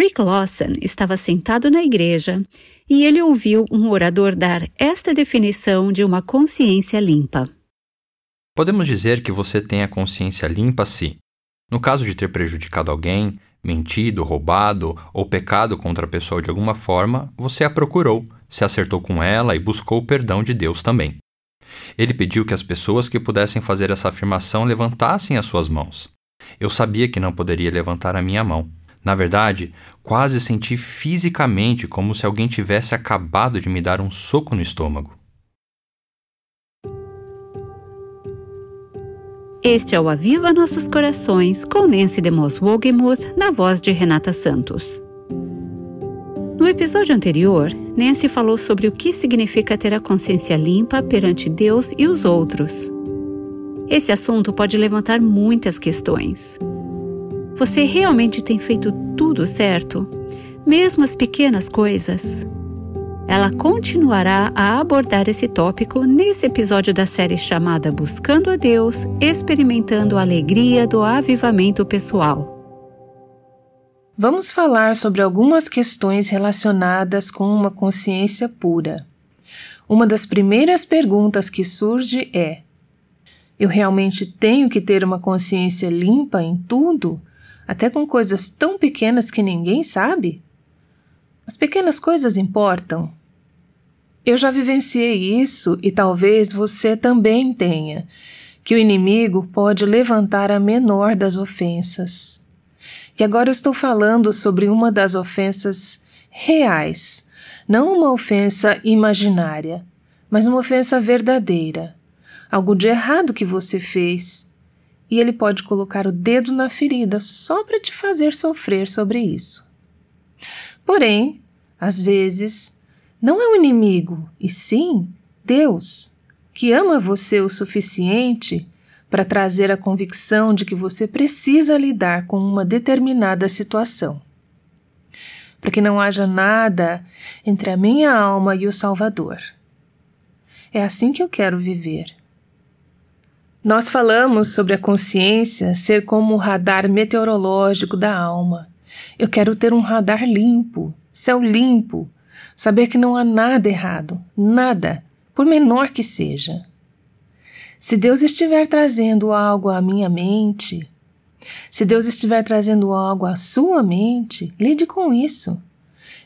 Rick Lawson estava sentado na igreja e ele ouviu um orador dar esta definição de uma consciência limpa. Podemos dizer que você tem a consciência limpa se, no caso de ter prejudicado alguém, mentido, roubado ou pecado contra a pessoa de alguma forma, você a procurou, se acertou com ela e buscou o perdão de Deus também. Ele pediu que as pessoas que pudessem fazer essa afirmação levantassem as suas mãos. Eu sabia que não poderia levantar a minha mão. Na verdade, quase senti fisicamente como se alguém tivesse acabado de me dar um soco no estômago. Este é o Aviva Nossos Corações com Nancy DeMoss Wogemuth na voz de Renata Santos. No episódio anterior, Nancy falou sobre o que significa ter a consciência limpa perante Deus e os outros. Esse assunto pode levantar muitas questões. Você realmente tem feito tudo certo? Mesmo as pequenas coisas? Ela continuará a abordar esse tópico nesse episódio da série chamada Buscando a Deus, experimentando a alegria do avivamento pessoal. Vamos falar sobre algumas questões relacionadas com uma consciência pura. Uma das primeiras perguntas que surge é: eu realmente tenho que ter uma consciência limpa em tudo, até com coisas tão pequenas que ninguém sabe? As pequenas coisas importam. Eu já vivenciei isso e talvez você também tenha, que o inimigo pode levantar a menor das ofensas. Que agora eu estou falando sobre uma das ofensas reais, não uma ofensa imaginária, mas uma ofensa verdadeira algo de errado que você fez, e ele pode colocar o dedo na ferida só para te fazer sofrer sobre isso. Porém, às vezes, não é o inimigo, e sim Deus, que ama você o suficiente para trazer a convicção de que você precisa lidar com uma determinada situação. Para que não haja nada entre a minha alma e o Salvador. É assim que eu quero viver. Nós falamos sobre a consciência ser como o radar meteorológico da alma. Eu quero ter um radar limpo, céu limpo, saber que não há nada errado, nada, por menor que seja. Se Deus estiver trazendo algo à minha mente, se Deus estiver trazendo algo à sua mente, lide com isso.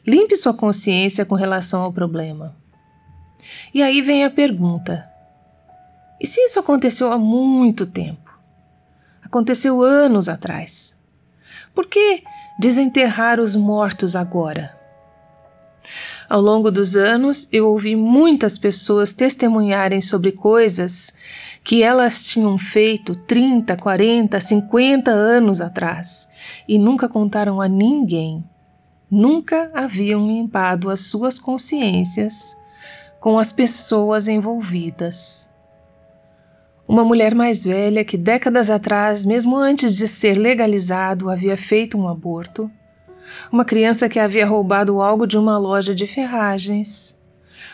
Limpe sua consciência com relação ao problema. E aí vem a pergunta: e se isso aconteceu há muito tempo? Aconteceu anos atrás. Por que desenterrar os mortos agora? Ao longo dos anos, eu ouvi muitas pessoas testemunharem sobre coisas que elas tinham feito 30, 40, 50 anos atrás e nunca contaram a ninguém. Nunca haviam limpado as suas consciências com as pessoas envolvidas. Uma mulher mais velha que décadas atrás, mesmo antes de ser legalizado, havia feito um aborto. Uma criança que havia roubado algo de uma loja de ferragens.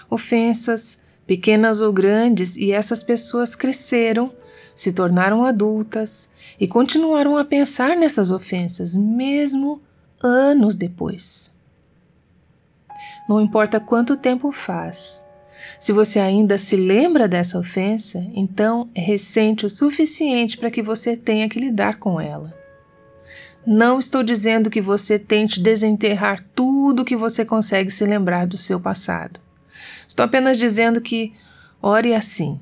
Ofensas, pequenas ou grandes, e essas pessoas cresceram, se tornaram adultas e continuaram a pensar nessas ofensas, mesmo anos depois. Não importa quanto tempo faz, se você ainda se lembra dessa ofensa, então é recente o suficiente para que você tenha que lidar com ela. Não estou dizendo que você tente desenterrar tudo que você consegue se lembrar do seu passado. Estou apenas dizendo que ore assim.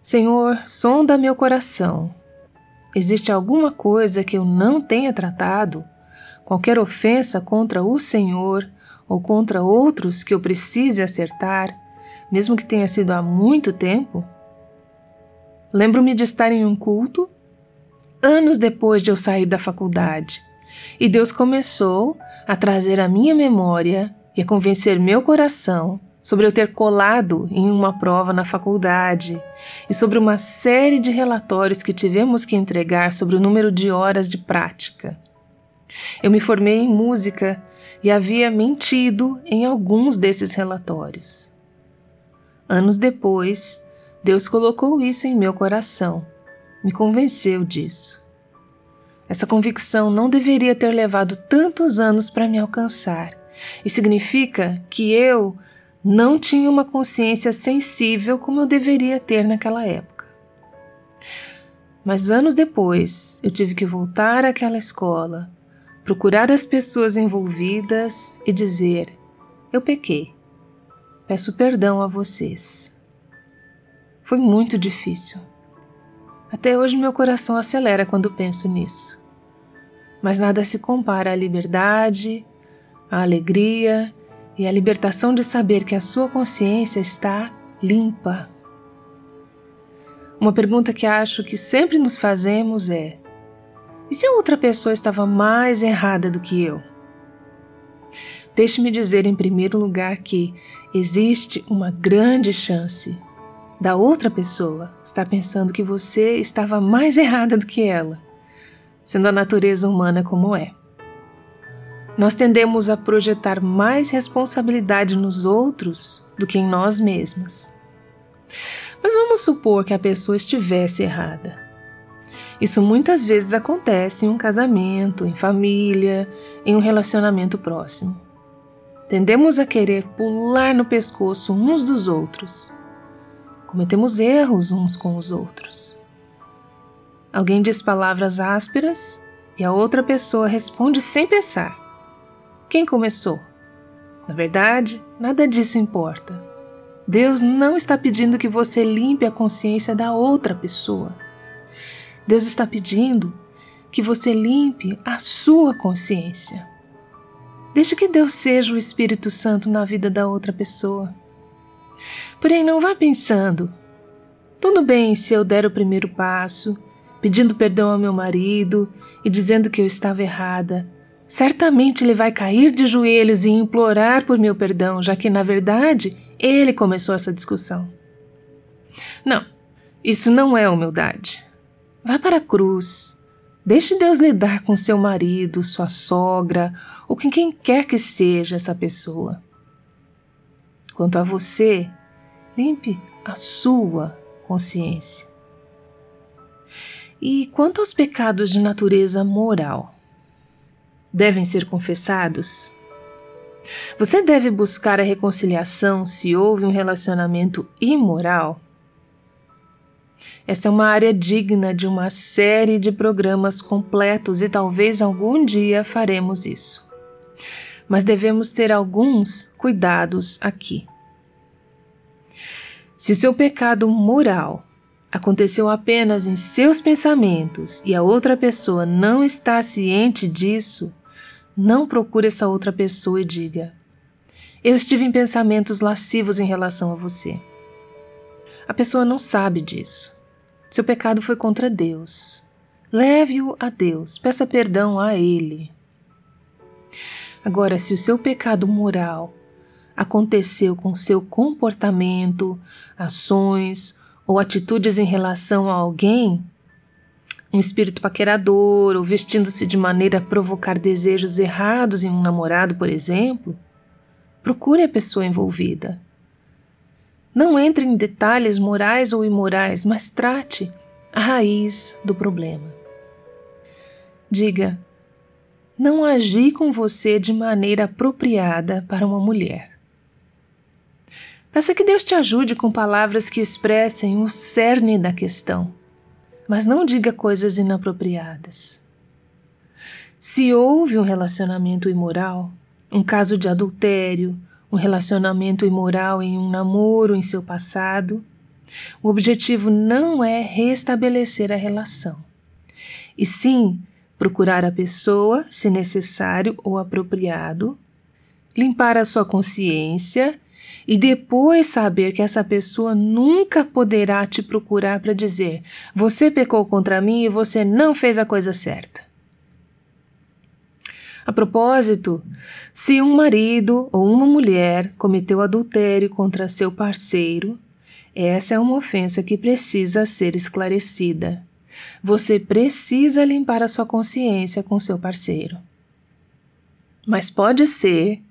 Senhor, sonda meu coração. Existe alguma coisa que eu não tenha tratado? Qualquer ofensa contra o Senhor ou contra outros que eu precise acertar, mesmo que tenha sido há muito tempo? Lembro-me de estar em um culto anos depois de eu sair da faculdade, e Deus começou a trazer à minha memória e a convencer meu coração sobre eu ter colado em uma prova na faculdade e sobre uma série de relatórios que tivemos que entregar sobre o número de horas de prática. Eu me formei em música e havia mentido em alguns desses relatórios. Anos depois, Deus colocou isso em meu coração, me convenceu disso. Essa convicção não deveria ter levado tantos anos para me alcançar, e significa que eu não tinha uma consciência sensível como eu deveria ter naquela época. Mas anos depois, eu tive que voltar àquela escola, procurar as pessoas envolvidas e dizer: Eu pequei. Peço perdão a vocês. Foi muito difícil. Até hoje meu coração acelera quando penso nisso. Mas nada se compara à liberdade, à alegria e à libertação de saber que a sua consciência está limpa. Uma pergunta que acho que sempre nos fazemos é: e se a outra pessoa estava mais errada do que eu? Deixe-me dizer em primeiro lugar que existe uma grande chance da outra pessoa estar pensando que você estava mais errada do que ela, sendo a natureza humana como é. Nós tendemos a projetar mais responsabilidade nos outros do que em nós mesmas. Mas vamos supor que a pessoa estivesse errada. Isso muitas vezes acontece em um casamento, em família, em um relacionamento próximo. Tendemos a querer pular no pescoço uns dos outros. Cometemos erros uns com os outros. Alguém diz palavras ásperas e a outra pessoa responde sem pensar. Quem começou? Na verdade, nada disso importa. Deus não está pedindo que você limpe a consciência da outra pessoa. Deus está pedindo que você limpe a sua consciência. Deixe que Deus seja o Espírito Santo na vida da outra pessoa. Porém, não vá pensando: tudo bem se eu der o primeiro passo, pedindo perdão ao meu marido e dizendo que eu estava errada. Certamente ele vai cair de joelhos e implorar por meu perdão, já que na verdade ele começou essa discussão. Não, isso não é humildade. Vá para a cruz. Deixe Deus lidar com seu marido, sua sogra ou com quem quer que seja essa pessoa. Quanto a você, limpe a sua consciência. E quanto aos pecados de natureza moral, devem ser confessados? Você deve buscar a reconciliação se houve um relacionamento imoral? Essa é uma área digna de uma série de programas completos e talvez algum dia faremos isso. Mas devemos ter alguns cuidados aqui. Se o seu pecado moral aconteceu apenas em seus pensamentos e a outra pessoa não está ciente disso, não procure essa outra pessoa e diga: Eu estive em pensamentos lascivos em relação a você. A pessoa não sabe disso. Seu pecado foi contra Deus. Leve-o a Deus, peça perdão a Ele. Agora, se o seu pecado moral aconteceu com seu comportamento, ações ou atitudes em relação a alguém, um espírito paquerador ou vestindo-se de maneira a provocar desejos errados em um namorado, por exemplo, procure a pessoa envolvida. Não entre em detalhes morais ou imorais, mas trate a raiz do problema. Diga: não agi com você de maneira apropriada para uma mulher. Peça que Deus te ajude com palavras que expressem o cerne da questão, mas não diga coisas inapropriadas. Se houve um relacionamento imoral, um caso de adultério, um relacionamento imoral em um namoro em seu passado, o objetivo não é restabelecer a relação, e sim procurar a pessoa, se necessário ou apropriado, limpar a sua consciência e depois saber que essa pessoa nunca poderá te procurar para dizer: você pecou contra mim e você não fez a coisa certa. A propósito, se um marido ou uma mulher cometeu adultério contra seu parceiro, essa é uma ofensa que precisa ser esclarecida. Você precisa limpar a sua consciência com seu parceiro. Mas pode ser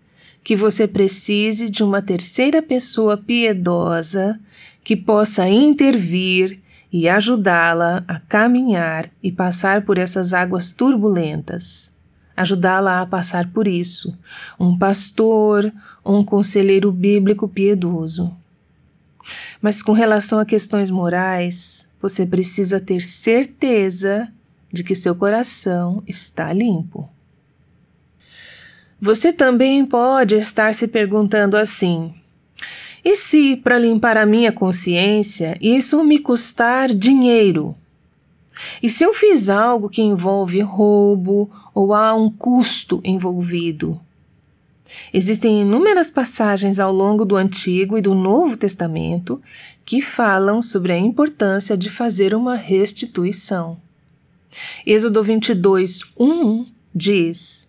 que você precise de uma terceira pessoa piedosa que possa intervir e ajudá-la a caminhar e passar por essas águas turbulentas. Ajudá-la a passar por isso, um pastor, um conselheiro bíblico piedoso. Mas com relação a questões morais, você precisa ter certeza de que seu coração está limpo. Você também pode estar se perguntando assim: e se, para limpar a minha consciência, isso me custar dinheiro? E se eu fiz algo que envolve roubo ou há um custo envolvido? Existem inúmeras passagens ao longo do Antigo e do Novo Testamento que falam sobre a importância de fazer uma restituição. Êxodo 22, 1 diz: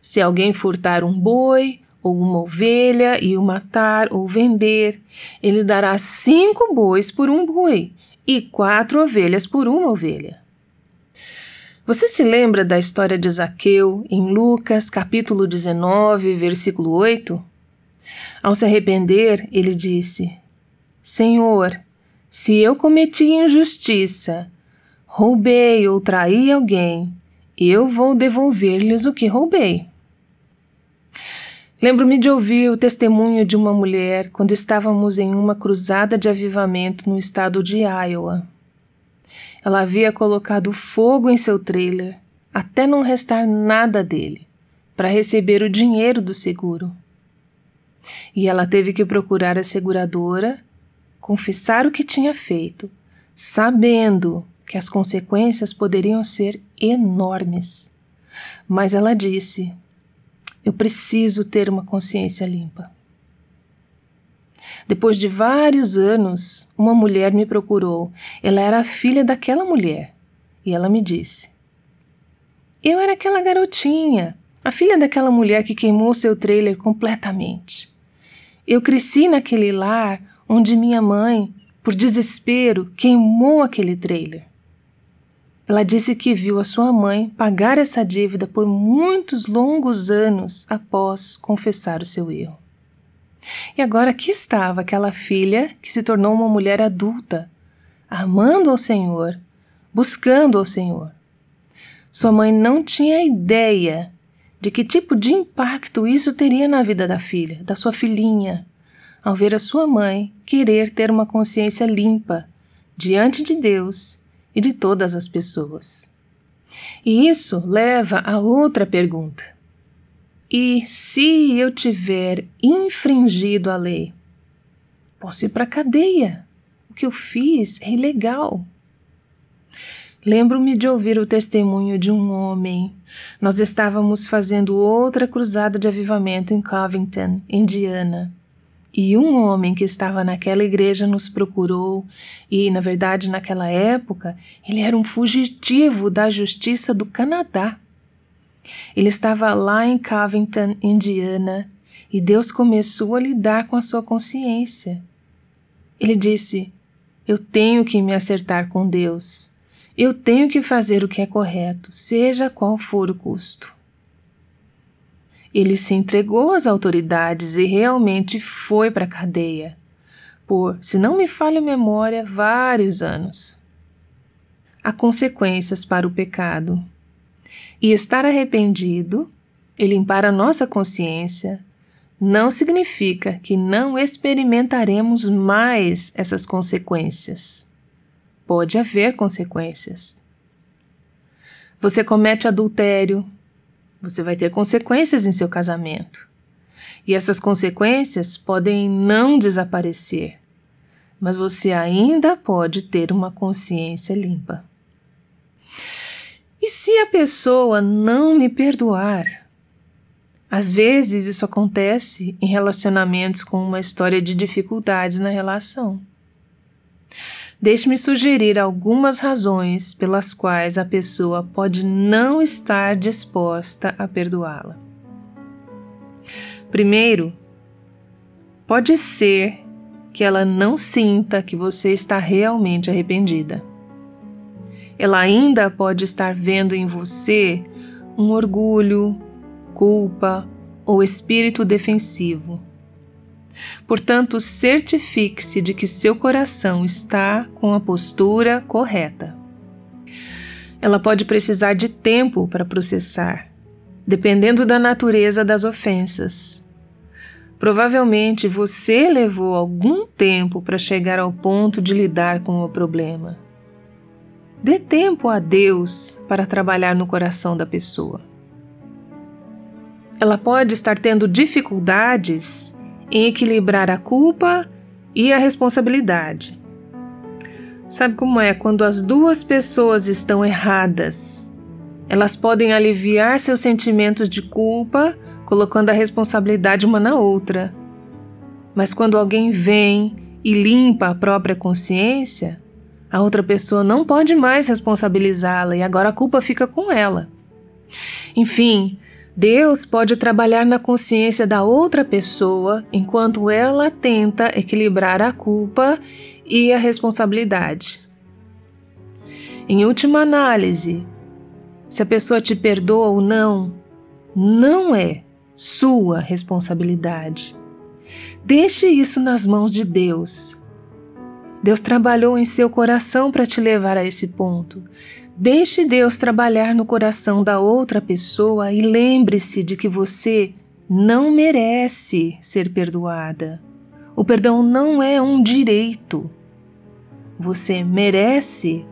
Se alguém furtar um boi ou uma ovelha e o matar ou vender, ele dará cinco bois por um boi e quatro ovelhas por uma ovelha. Você se lembra da história de Zaqueu em Lucas, capítulo 19, versículo 8? Ao se arrepender, ele disse: Senhor, se eu cometi injustiça, roubei ou traí alguém, eu vou devolver-lhes o que roubei. Lembro-me de ouvir o testemunho de uma mulher quando estávamos em uma cruzada de avivamento no estado de Iowa. Ela havia colocado fogo em seu trailer até não restar nada dele para receber o dinheiro do seguro. E ela teve que procurar a seguradora, confessar o que tinha feito, sabendo que as consequências poderiam ser enormes. Mas ela disse: eu preciso ter uma consciência limpa. Depois de vários anos, uma mulher me procurou. Ela era a filha daquela mulher. E ela me disse: Eu era aquela garotinha, a filha daquela mulher que queimou seu trailer completamente. Eu cresci naquele lar onde minha mãe, por desespero, queimou aquele trailer. Ela disse que viu a sua mãe pagar essa dívida por muitos longos anos após confessar o seu erro. E agora aqui estava aquela filha que se tornou uma mulher adulta, amando ao Senhor, buscando ao Senhor. Sua mãe não tinha ideia de que tipo de impacto isso teria na vida da filha, da sua filhinha, ao ver a sua mãe querer ter uma consciência limpa diante de Deus e de todas as pessoas. E isso leva a outra pergunta. E se eu tiver infringido a lei? Posso ir para a cadeia. O que eu fiz é ilegal. Lembro-me de ouvir o testemunho de um homem. Nós estávamos fazendo outra cruzada de avivamento em Covington, Indiana. E um homem que estava naquela igreja nos procurou, e, na verdade, naquela época, ele era um fugitivo da justiça do Canadá. Ele estava lá em Covington, Indiana, e Deus começou a lidar com a sua consciência. Ele disse: Eu tenho que me acertar com Deus. Eu tenho que fazer o que é correto, seja qual for o custo. Ele se entregou às autoridades e realmente foi para a cadeia por, se não me falha a memória, vários anos. Há consequências para o pecado. E estar arrependido e limpar a nossa consciência não significa que não experimentaremos mais essas consequências. Pode haver consequências. Você comete adultério, você vai ter consequências em seu casamento. E essas consequências podem não desaparecer, mas você ainda pode ter uma consciência limpa. E se a pessoa não me perdoar? Às vezes isso acontece em relacionamentos com uma história de dificuldades na relação. Deixe-me sugerir algumas razões pelas quais a pessoa pode não estar disposta a perdoá-la. Primeiro, pode ser que ela não sinta que você está realmente arrependida. Ela ainda pode estar vendo em você um orgulho, culpa ou espírito defensivo. Portanto, certifique-se de que seu coração está com a postura correta. Ela pode precisar de tempo para processar, dependendo da natureza das ofensas. Provavelmente você levou algum tempo para chegar ao ponto de lidar com o problema. Dê tempo a Deus para trabalhar no coração da pessoa. Ela pode estar tendo dificuldades em equilibrar a culpa e a responsabilidade. Sabe como é quando as duas pessoas estão erradas? Elas podem aliviar seus sentimentos de culpa colocando a responsabilidade uma na outra. Mas quando alguém vem e limpa a própria consciência, a outra pessoa não pode mais responsabilizá-la e agora a culpa fica com ela. Enfim, Deus pode trabalhar na consciência da outra pessoa enquanto ela tenta equilibrar a culpa e a responsabilidade. Em última análise, se a pessoa te perdoa ou não, não é sua responsabilidade. Deixe isso nas mãos de Deus. Deus trabalhou em seu coração para te levar a esse ponto. Deixe Deus trabalhar no coração da outra pessoa e lembre-se de que você não merece ser perdoada. O perdão não é um direito. Você merece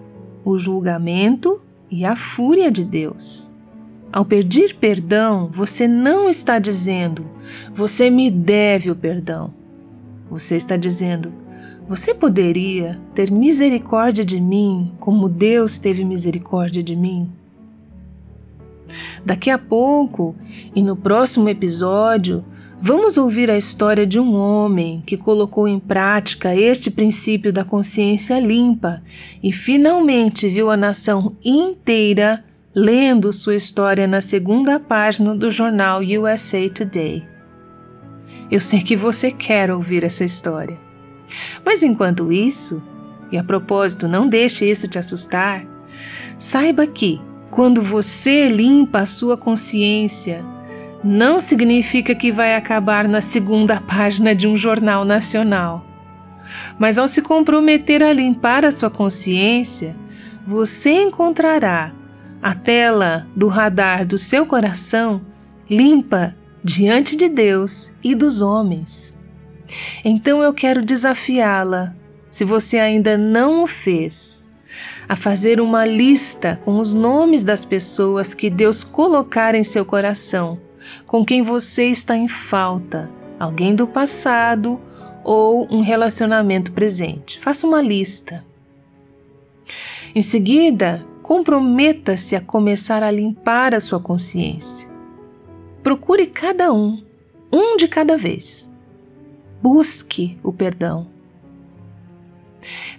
o julgamento e a fúria de Deus. Ao pedir perdão, você não está dizendo, você me deve o perdão. Você está dizendo, você poderia ter misericórdia de mim como Deus teve misericórdia de mim? Daqui a pouco, e no próximo episódio, vamos ouvir a história de um homem que colocou em prática este princípio da consciência limpa e finalmente viu a nação inteira lendo sua história na segunda página do jornal USA Today. Eu sei que você quer ouvir essa história. Mas enquanto isso, e a propósito, não deixe isso te assustar, saiba que, quando você limpa a sua consciência, não significa que vai acabar na segunda página de um jornal nacional. Mas ao se comprometer a limpar a sua consciência, você encontrará a tela do radar do seu coração limpa diante de Deus e dos homens. Então eu quero desafiá-la, se você ainda não o fez, a fazer uma lista com os nomes das pessoas que Deus colocar em seu coração, com quem você está em falta, alguém do passado ou um relacionamento presente. Faça uma lista. Em seguida, comprometa-se a começar a limpar a sua consciência. Procure cada um, um de cada vez. Busque o perdão.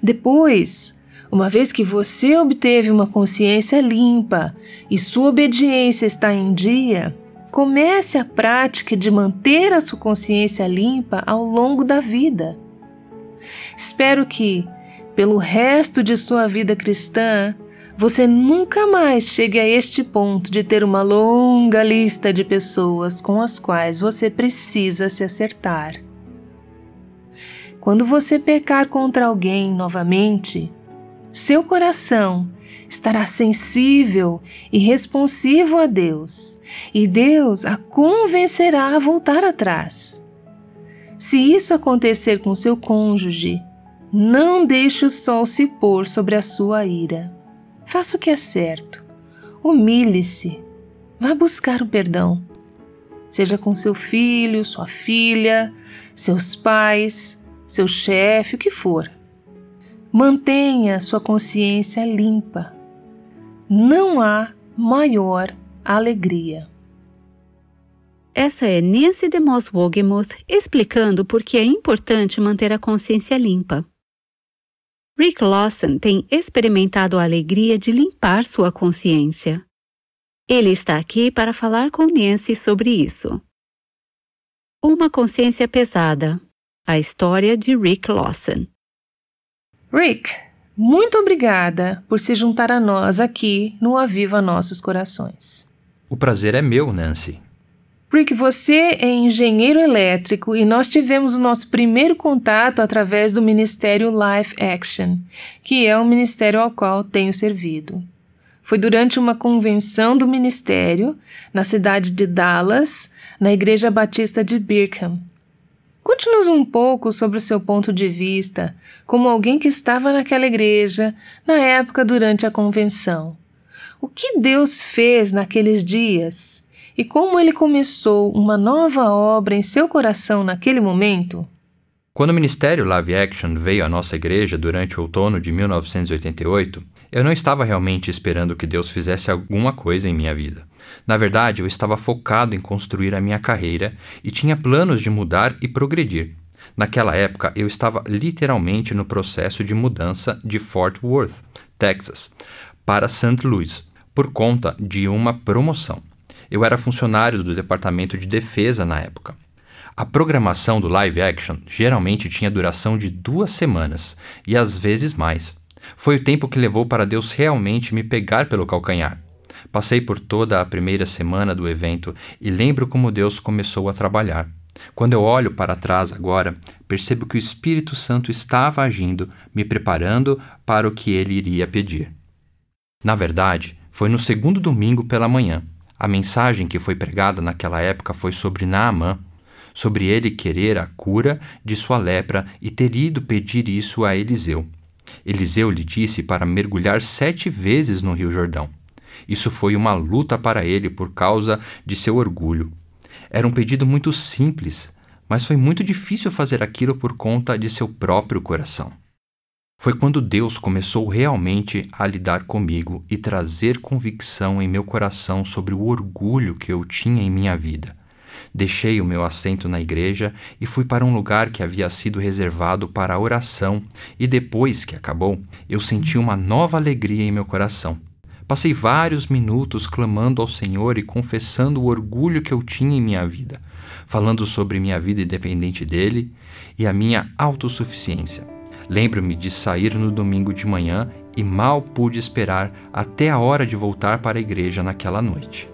Depois, uma vez que você obteve uma consciência limpa e sua obediência está em dia, comece a prática de manter a sua consciência limpa ao longo da vida. Espero que, pelo resto de sua vida cristã, você nunca mais chegue a este ponto de ter uma longa lista de pessoas com as quais você precisa se acertar. Quando você pecar contra alguém novamente, seu coração estará sensível e responsivo a Deus, e Deus a convencerá a voltar atrás. Se isso acontecer com seu cônjuge, não deixe o sol se pôr sobre a sua ira. Faça o que é certo. Humilhe-se. Vá buscar o perdão. Seja com seu filho, sua filha, seus pais, seu chefe, o que for. Mantenha sua consciência limpa. Não há maior alegria. Essa é Nancy DeMoss Wogemuth explicando por que é importante manter a consciência limpa. Rick Lawson tem experimentado a alegria de limpar sua consciência. Ele está aqui para falar com Nancy sobre isso. Uma consciência pesada, a história de Rick Lawson. Rick, muito obrigada por se juntar a nós aqui no Aviva Nossos Corações. O prazer é meu, Nancy. Rick, você é engenheiro elétrico e nós tivemos o nosso primeiro contato através do Ministério Life Action, que é o ministério ao qual tenho servido. Foi durante uma convenção do ministério na cidade de Dallas, na Igreja Batista de Birkham. Conte-nos um pouco sobre o seu ponto de vista, como alguém que estava naquela igreja na época durante a convenção. O que Deus fez naqueles dias? e como ele começou uma nova obra em seu coração naquele momento? Quando o Ministério Live Action veio à nossa igreja durante o outono de 1988, eu não estava realmente esperando que Deus fizesse alguma coisa em minha vida. Na verdade, eu estava focado em construir a minha carreira e tinha planos de mudar e progredir. Naquela época, eu estava literalmente no processo de mudança de Fort Worth, Texas, para St. Louis, por conta de uma promoção. Eu era funcionário do Departamento de Defesa na época. A programação do live action geralmente tinha duração de duas semanas e às vezes mais. Foi o tempo que levou para Deus realmente me pegar pelo calcanhar. Passei por toda a primeira semana do evento e lembro como Deus começou a trabalhar. Quando eu olho para trás agora, percebo que o Espírito Santo estava agindo, me preparando para o que ele iria pedir. Na verdade, foi no segundo domingo pela manhã. A mensagem que foi pregada naquela época foi sobre Naamã, sobre ele querer a cura de sua lepra e ter ido pedir isso a Eliseu. Eliseu lhe disse para mergulhar sete vezes no Rio Jordão. Isso foi uma luta para ele por causa de seu orgulho. Era um pedido muito simples, mas foi muito difícil fazer aquilo por conta de seu próprio coração. Foi quando Deus começou realmente a lidar comigo e trazer convicção em meu coração sobre o orgulho que eu tinha em minha vida. Deixei o meu assento na igreja e fui para um lugar que havia sido reservado para a oração, e depois que acabou, eu senti uma nova alegria em meu coração. Passei vários minutos clamando ao Senhor e confessando o orgulho que eu tinha em minha vida, falando sobre minha vida independente dele e a minha autossuficiência. Lembro-me de sair no domingo de manhã e mal pude esperar até a hora de voltar para a igreja naquela noite.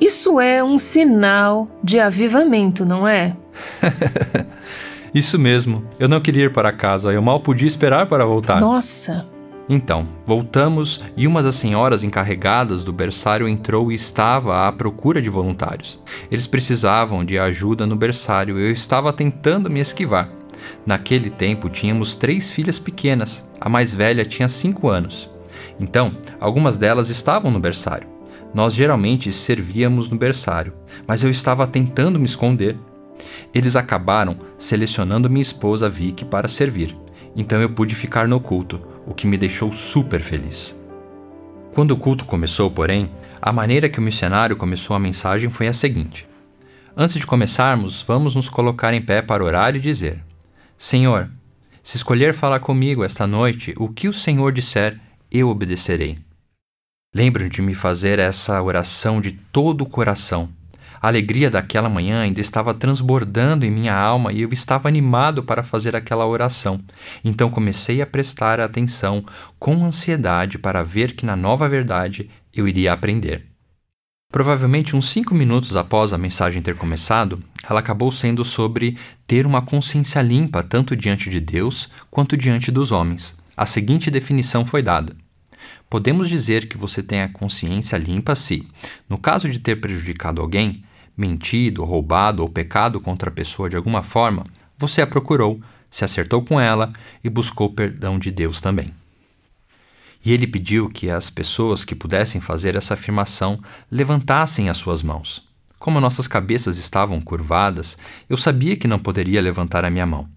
Isso é um sinal de avivamento, não é? Isso mesmo. Eu não queria ir para casa, eu mal podia esperar para voltar. Nossa! Então, voltamos e uma das senhoras encarregadas do berçário entrou e estava à procura de voluntários. Eles precisavam de ajuda no berçário e eu estava tentando me esquivar. Naquele tempo tínhamos três filhas pequenas, a mais velha tinha cinco anos. Então, algumas delas estavam no berçário. Nós geralmente servíamos no berçário, mas eu estava tentando me esconder. Eles acabaram selecionando minha esposa Vicky para servir, então eu pude ficar no culto, o que me deixou super feliz. Quando o culto começou, porém, a maneira que o missionário começou a mensagem foi a seguinte: Antes de começarmos, vamos nos colocar em pé para orar e dizer: Senhor, se escolher falar comigo esta noite, o que o Senhor disser, eu obedecerei. Lembro de me fazer essa oração de todo o coração. A alegria daquela manhã ainda estava transbordando em minha alma e eu estava animado para fazer aquela oração. Então comecei a prestar atenção com ansiedade para ver que na nova verdade eu iria aprender. Provavelmente uns cinco minutos após a mensagem ter começado, ela acabou sendo sobre ter uma consciência limpa tanto diante de Deus quanto diante dos homens. A seguinte definição foi dada: Podemos dizer que você tem a consciência limpa se, no caso de ter prejudicado alguém, mentido, roubado ou pecado contra a pessoa de alguma forma, você a procurou, se acertou com ela e buscou perdão de Deus também. E ele pediu que as pessoas que pudessem fazer essa afirmação levantassem as suas mãos. Como nossas cabeças estavam curvadas, eu sabia que não poderia levantar a minha mão.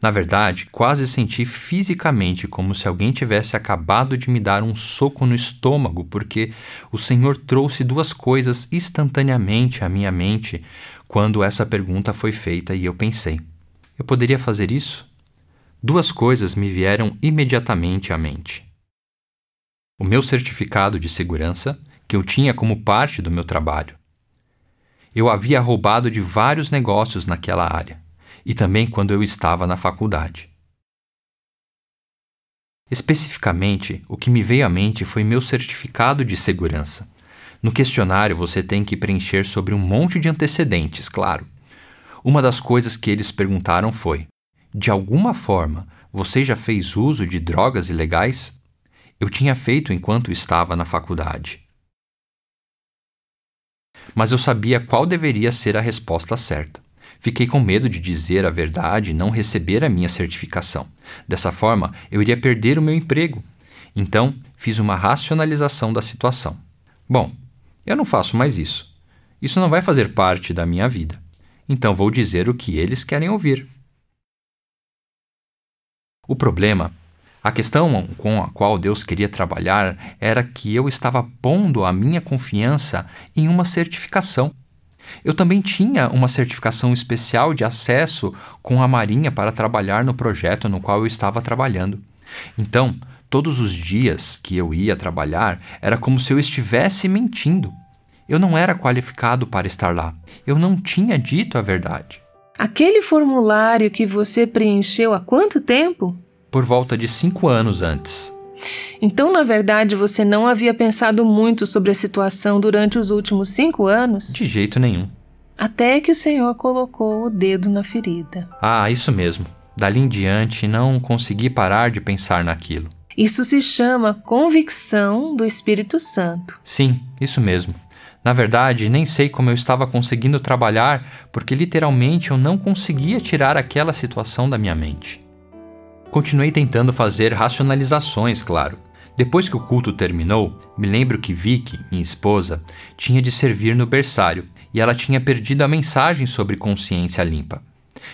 Na verdade, quase senti fisicamente como se alguém tivesse acabado de me dar um soco no estômago, porque o Senhor trouxe duas coisas instantaneamente à minha mente quando essa pergunta foi feita e eu pensei: eu poderia fazer isso? Duas coisas me vieram imediatamente à mente o meu certificado de segurança, que eu tinha como parte do meu trabalho. Eu havia roubado de vários negócios naquela área, e também quando eu estava na faculdade. Especificamente, o que me veio à mente foi meu certificado de segurança. No questionário você tem que preencher sobre um monte de antecedentes, claro. Uma das coisas que eles perguntaram foi: de alguma forma você já fez uso de drogas ilegais? Eu tinha feito enquanto estava na faculdade. Mas eu sabia qual deveria ser a resposta certa. Fiquei com medo de dizer a verdade e não receber a minha certificação. Dessa forma, eu iria perder o meu emprego. Então, fiz uma racionalização da situação. Bom, eu não faço mais isso. Isso não vai fazer parte da minha vida. Então vou dizer o que eles querem ouvir. O problema, a questão com a qual Deus queria trabalhar era que eu estava pondo a minha confiança em uma certificação. Eu também tinha uma certificação especial de acesso com a Marinha para trabalhar no projeto no qual eu estava trabalhando. Então, todos os dias que eu ia trabalhar era como se eu estivesse mentindo. Eu não era qualificado para estar lá. Eu não tinha dito a verdade. Aquele formulário que você preencheu há quanto tempo? Por volta de cinco anos antes. Então, na verdade, você não havia pensado muito sobre a situação durante os últimos cinco anos? De jeito nenhum. Até que o Senhor colocou o dedo na ferida. Ah, isso mesmo. Dali em diante, não consegui parar de pensar naquilo. Isso se chama convicção do Espírito Santo. Sim, isso mesmo. Na verdade, nem sei como eu estava conseguindo trabalhar, porque literalmente eu não conseguia tirar aquela situação da minha mente. Continuei tentando fazer racionalizações, claro. Depois que o culto terminou, me lembro que Vicky, minha esposa, tinha de servir no berçário e ela tinha perdido a mensagem sobre consciência limpa.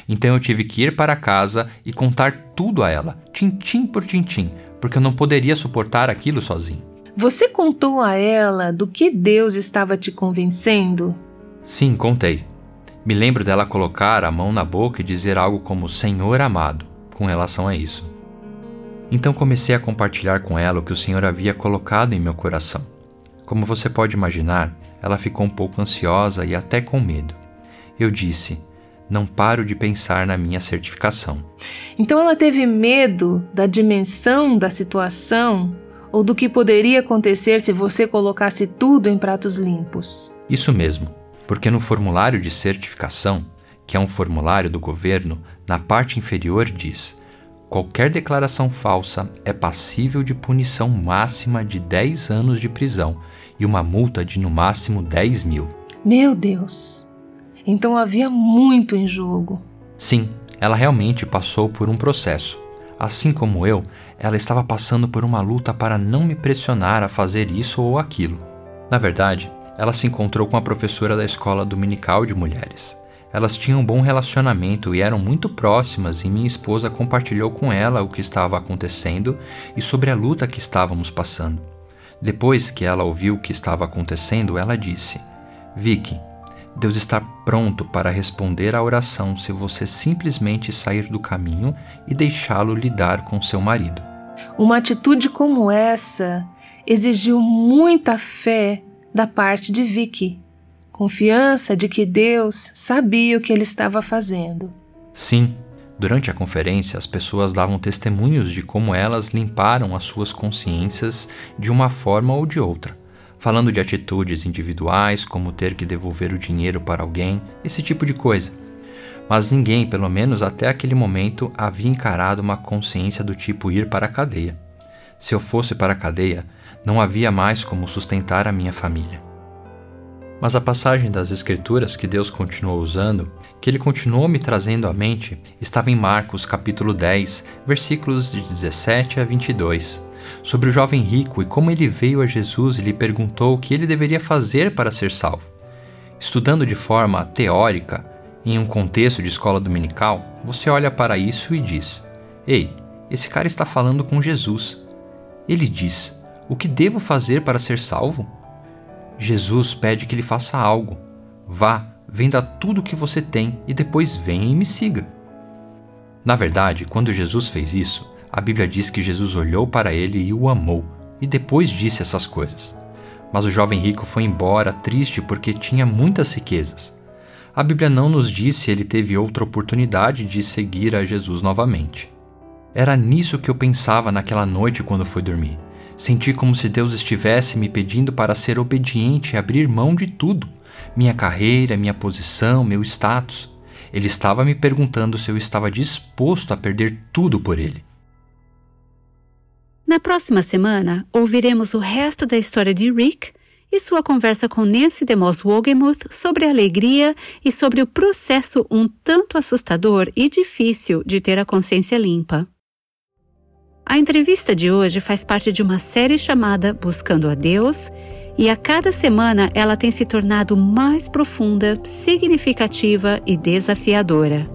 Então eu tive que ir para casa e contar tudo a ela, tintim por tintim, porque eu não poderia suportar aquilo sozinho. Você contou a ela do que Deus estava te convencendo? Sim, contei. Me lembro dela colocar a mão na boca e dizer algo como Senhor amado com relação a isso. Então comecei a compartilhar com ela o que o Senhor havia colocado em meu coração. Como você pode imaginar, ela ficou um pouco ansiosa e até com medo. Eu disse: Não paro de pensar na minha certificação. Então ela teve medo da dimensão da situação ou do que poderia acontecer se você colocasse tudo em pratos limpos. Isso mesmo, porque no formulário de certificação que é um formulário do governo, na parte inferior diz: qualquer declaração falsa é passível de punição máxima de 10 anos de prisão e uma multa de no máximo 10 mil. Meu Deus! Então havia muito em jogo. Sim, ela realmente passou por um processo. Assim como eu, ela estava passando por uma luta para não me pressionar a fazer isso ou aquilo. Na verdade, ela se encontrou com a professora da escola dominical de mulheres. Elas tinham um bom relacionamento e eram muito próximas, e minha esposa compartilhou com ela o que estava acontecendo e sobre a luta que estávamos passando. Depois que ela ouviu o que estava acontecendo, ela disse: Vicky, Deus está pronto para responder à oração se você simplesmente sair do caminho e deixá-lo lidar com seu marido. Uma atitude como essa exigiu muita fé da parte de Vicky confiança de que Deus sabia o que ele estava fazendo. Sim, durante a conferência as pessoas davam testemunhos de como elas limparam as suas consciências de uma forma ou de outra, falando de atitudes individuais, como ter que devolver o dinheiro para alguém, esse tipo de coisa. Mas ninguém, pelo menos até aquele momento, havia encarado uma consciência do tipo ir para a cadeia. Se eu fosse para a cadeia, não havia mais como sustentar a minha família. Mas a passagem das Escrituras que Deus continuou usando, que Ele continuou me trazendo à mente, estava em Marcos capítulo 10, versículos de 17 a 22, sobre o jovem rico e como ele veio a Jesus e lhe perguntou o que ele deveria fazer para ser salvo. Estudando de forma teórica, em um contexto de escola dominical, você olha para isso e diz: Ei, esse cara está falando com Jesus. Ele diz: O que devo fazer para ser salvo? Jesus pede que ele faça algo. Vá, venda tudo o que você tem e depois venha e me siga. Na verdade, quando Jesus fez isso, a Bíblia diz que Jesus olhou para ele e o amou, e depois disse essas coisas. Mas o jovem rico foi embora triste porque tinha muitas riquezas. A Bíblia não nos diz se ele teve outra oportunidade de seguir a Jesus novamente. Era nisso que eu pensava naquela noite quando fui dormir. Senti como se Deus estivesse me pedindo para ser obediente e abrir mão de tudo: minha carreira, minha posição, meu status. Ele estava me perguntando se eu estava disposto a perder tudo por ele. Na próxima semana, ouviremos o resto da história de Rick e sua conversa com Nancy DeMoss Wogemuth sobre a alegria e sobre o processo um tanto assustador e difícil de ter a consciência limpa. A entrevista de hoje faz parte de uma série chamada Buscando a Deus, e a cada semana ela tem se tornado mais profunda, significativa e desafiadora.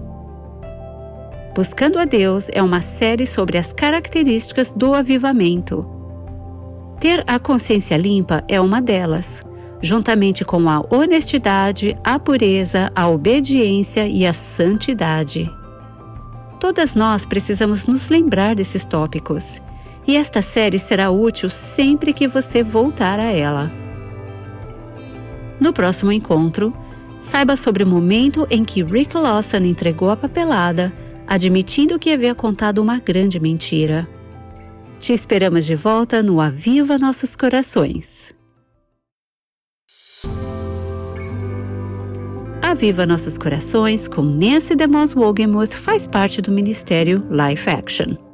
Buscando a Deus é uma série sobre as características do avivamento. Ter a consciência limpa é uma delas, juntamente com a honestidade, a pureza, a obediência e a santidade. Todas nós precisamos nos lembrar desses tópicos, e esta série será útil sempre que você voltar a ela. No próximo encontro, saiba sobre o momento em que Rick Lawson entregou a papelada, admitindo que havia contado uma grande mentira. Te esperamos de volta no Aviva Nossos Corações. Aviva Nossos Corações com Nancy DeMoss Wogemuth faz parte do Ministério Life Action.